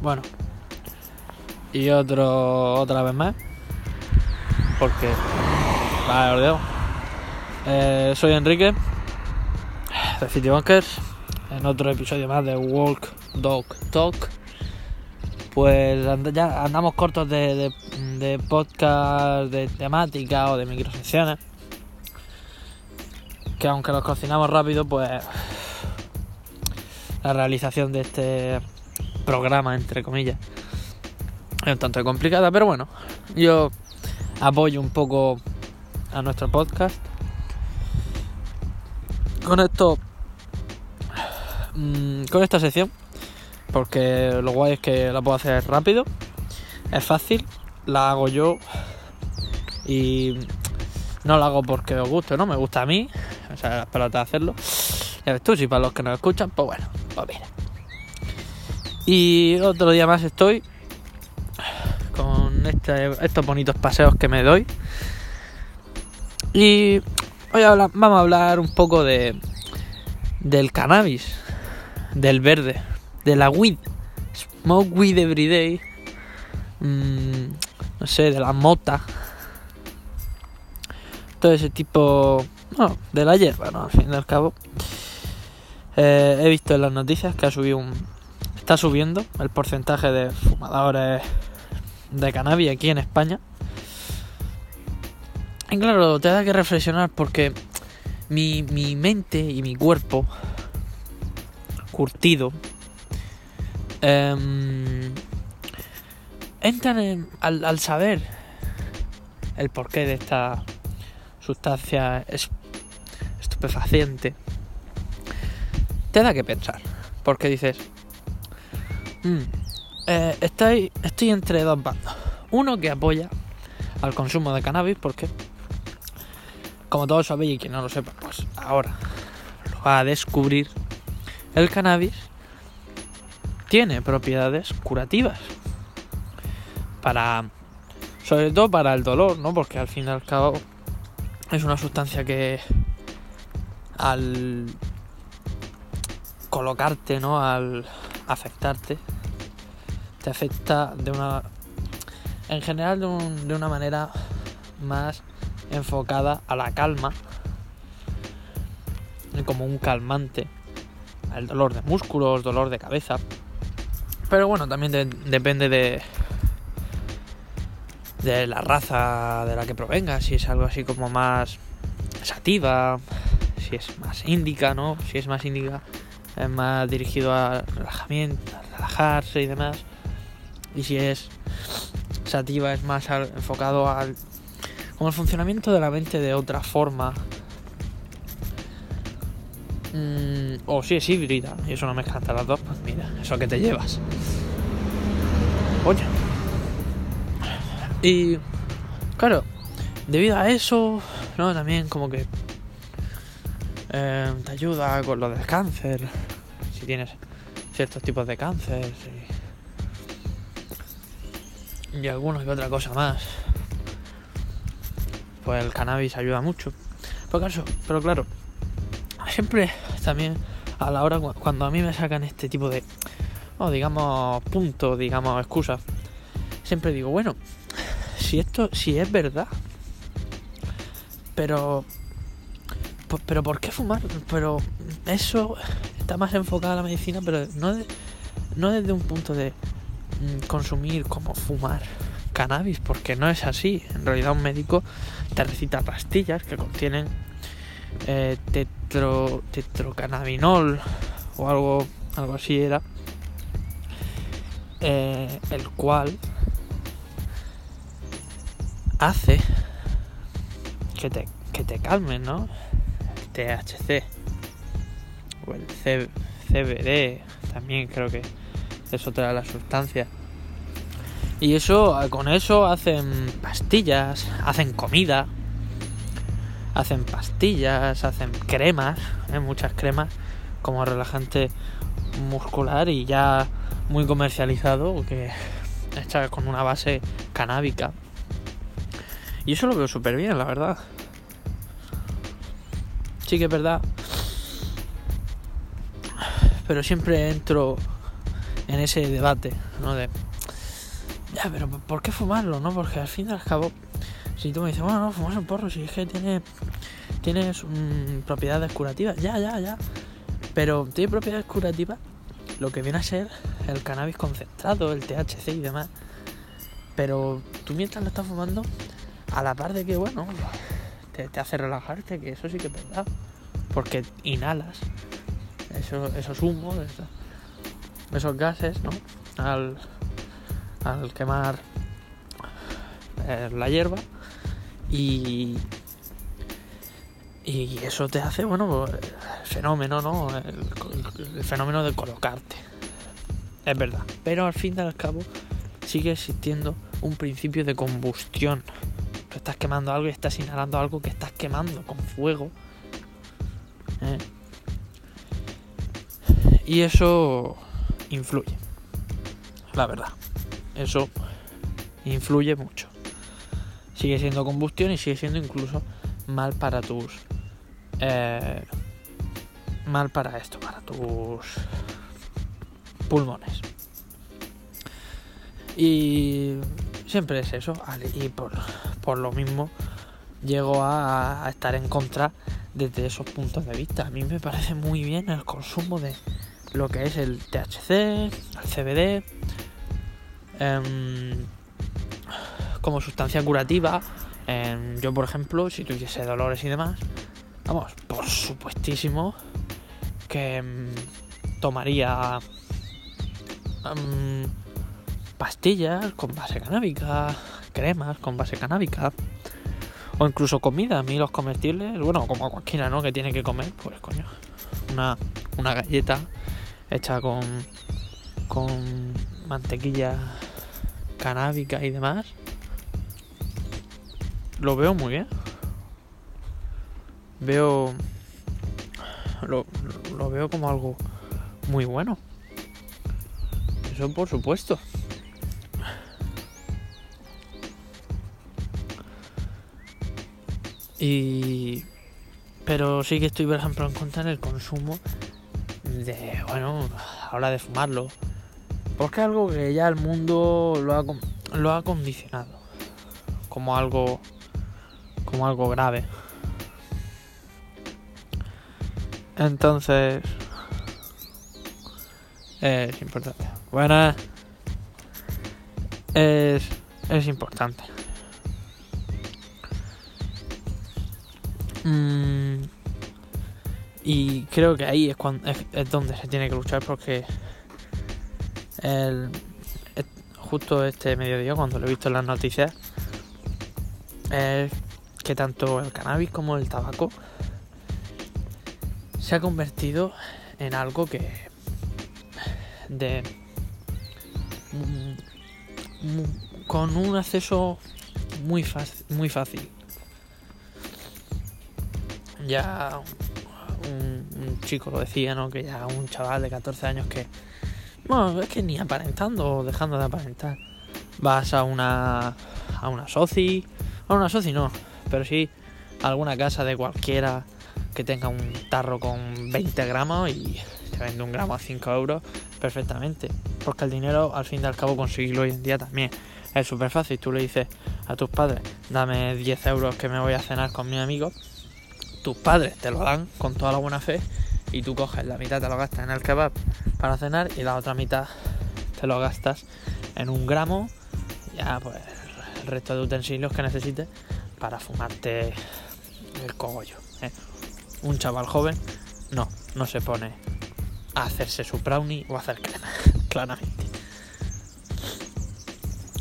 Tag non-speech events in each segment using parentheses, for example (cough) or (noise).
Bueno. Y otro, otra vez más. Porque... Vale, os digo. Eh, soy Enrique, de City Bunkers, en otro episodio más de Walk Dog Talk. Pues ya andamos cortos de podcast, de temática o de microsecciones. Que aunque los cocinamos rápido, pues la realización de este programa, entre comillas, es un tanto complicada, pero bueno, yo apoyo un poco a nuestro podcast. Con esto, mm, con esta sección, porque lo guay es que la puedo hacer rápido, es fácil, la hago yo y no la hago porque os guste, ¿no? Me gusta a mí, o sea, las pelotas hacerlo. Ya ves tú, si para los que nos escuchan, pues bueno, pues mira. Y otro día más estoy con este- estos bonitos paseos que me doy. Y hoy vamos a hablar un poco de del cannabis, del verde, de la weed, smoke weed every day, mm, no sé, de la mota, todo ese tipo, de la hierba, ¿no? Al fin y al cabo. Eh, he visto en las noticias que ha subido un, está subiendo el porcentaje de fumadores de cannabis aquí en España. Y claro, te da que reflexionar porque mi, mi mente y mi cuerpo curtido em, entran en- al, al saber el porqué de esta sustancia es- estupefaciente te da que pensar porque dices "Mm, eh, estoy, estoy entre dos bandos uno que apoya al consumo de cannabis porque como todos sabéis y quien no lo sepa, pues ahora lo va a descubrir. El cannabis tiene propiedades curativas. Para. Sobre todo para el dolor, ¿no? Porque al fin y al cabo es una sustancia que al colocarte, ¿no? Al afectarte, te afecta de una. En general, de, un- de una manera más enfocada a la calma, como un calmante, al dolor de músculos, dolor de cabeza. Pero bueno, también de- depende de de la raza de la que provenga, si es algo así como más sativa, si es más índica, ¿no? Si es más índica, es más dirigido a relajamiento, a relajarse y demás. Y si es sativa, es más enfocado al como el funcionamiento de la mente de otra forma. Mm, o si es híbrida y eso no mezcla entre las dos, pues mira, eso que te llevas. Oye. Y claro, debido a eso, ¿no? También como que eh, te ayuda con lo del cáncer. Si tienes ciertos tipos de cáncer. Y, y alguna otra cosa más pues el cannabis ayuda mucho. Pero claro, pero claro, siempre también a la hora cu- cuando a mí me sacan este tipo de, o digamos, puntos, digamos, excusas, siempre digo, bueno, si esto, si es verdad, pero, pero ¿por qué fumar? Pero eso está más enfocado a la medicina, pero no, no desde un punto de mm, consumir como fumar cannabis, porque no es así. En realidad un médico te recita pastillas que contienen eh, tetro, tetrocannabinol o algo, algo así era, eh, el cual hace que te, que te calmen, ¿no? THC o el CBD también creo que es otra de las sustancias. Y eso, con eso hacen pastillas, hacen comida, hacen pastillas, hacen cremas, ¿eh? muchas cremas como relajante muscular y ya muy comercializado, que hecha con una base canábica. Y eso lo veo súper bien, la verdad. Sí que es verdad. Pero siempre entro en ese debate, ¿no? De, ya, pero ¿por qué fumarlo, no? Porque al fin y al cabo, si tú me dices, bueno, no, fumas un porro, si es que tiene, tiene mm, propiedades curativas, ya, ya, ya. Pero tiene propiedades curativas lo que viene a ser el cannabis concentrado, el THC y demás. Pero tú mientras lo estás fumando, a la par de que, bueno, te, hace relajarte, que eso sí que es verdad. Porque inhalas esos humos, esos, gases, ¿no? Al, al quemar eh, la hierba y, y eso te hace, bueno, fenómeno, ¿no? El, fenómeno de colocarte. Es verdad. Pero al fin y al cabo sigue existiendo un principio de combustión. Estás quemando algo y estás inhalando algo que estás quemando con fuego. ¿eh? Y eso influye. La verdad. Eso influye mucho. Sigue siendo combustión y sigue siendo incluso mal para tus eh, mal para esto, para tus pulmones. Y siempre es eso, y por, lo mismo llego a, estar en contra desde esos puntos de vista. A mí me parece muy bien el consumo de lo que es el THC, el CBD, em, como sustancia curativa. Em, yo, por ejemplo, si tuviese dolores y demás, Vamos, por supuestísimo que mm, tomaría pastillas con base canábica, cremas con base canábica, o incluso comida. A mí los comestibles, bueno, como cualquiera, ¿no? Que tiene que comer, pues coño, una, una galleta hecha con, con mantequilla canábica y demás. Lo veo muy bien veo lo, veo como algo muy bueno. Eso por supuesto. Y pero sí que estoy por ejemplo en contra del consumo de bueno, habla de fumarlo. Porque es algo que ya el mundo lo ha, lo ha condicionado como algo como algo grave. Entonces, es importante. Buenas. Es, es importante. Mm, y creo que ahí es, cuando, es, donde se tiene que luchar porque justo este mediodía, cuando lo he visto en las noticias, es que tanto el cannabis como el tabaco se ha convertido en algo que de con un acceso muy fácil. Ya un, chico lo decía, ¿no? Que ya un chaval de 14 años que bueno, es que ni aparentando o dejando de aparentar. Vas a una a una soci, a una soci no, pero sí a alguna casa de cualquiera que tenga un tarro con 20 gramos y te vende un gramo a 5 euros perfectamente. Porque el dinero, al fin y al cabo, conseguirlo hoy en día también es súper fácil. Tú le dices a tus padres, dame 10 euros que me voy a cenar con mi amigo. Tus padres te lo dan con toda la buena fe y tú coges la mitad, te lo gastas en el kebab para cenar y la otra mitad te lo gastas en un gramo, ya pues el resto de utensilios que necesites para fumarte el cogollo. ¿eh? un chaval joven no, no se pone a hacerse su brownie o a hacer crema, (laughs) claramente.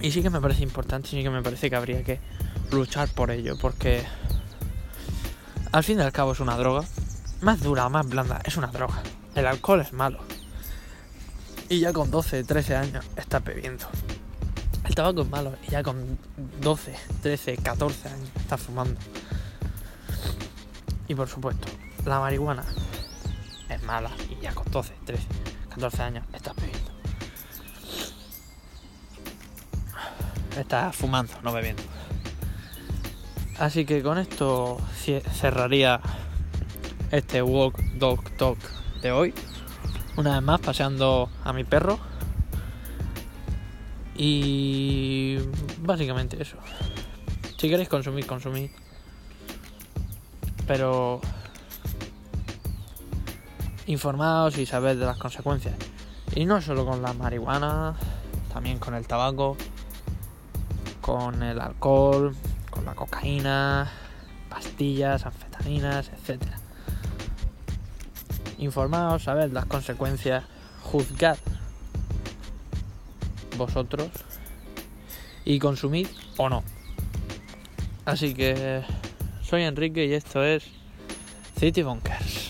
Y sí que me parece importante, sí que me parece que habría que luchar por ello, porque al fin y al cabo es una droga, más dura, más blanda, es una droga. El alcohol es malo. Y ya con 12, 13 años estás bebiendo. El tabaco es malo y ya con 12, 13, 14 años estás fumando. Y por supuesto, la marihuana es mala y ya con 12, 13, 14 años estás bebiendo. Estás fumando, no bebiendo. Así que con esto cerraría este Walk Dog Talk de hoy. Una vez más paseando a mi perro Y básicamente eso. Si queréis consumir, consumid. Pero informaos y sabed de las consecuencias. Y no solo con la marihuana, también con el tabaco, con el alcohol, con la cocaína, pastillas, anfetaminas, etc. Informaos, sabed las consecuencias, juzgad vosotros y consumid o no. Así que soy Enrique y esto es City Bunkers.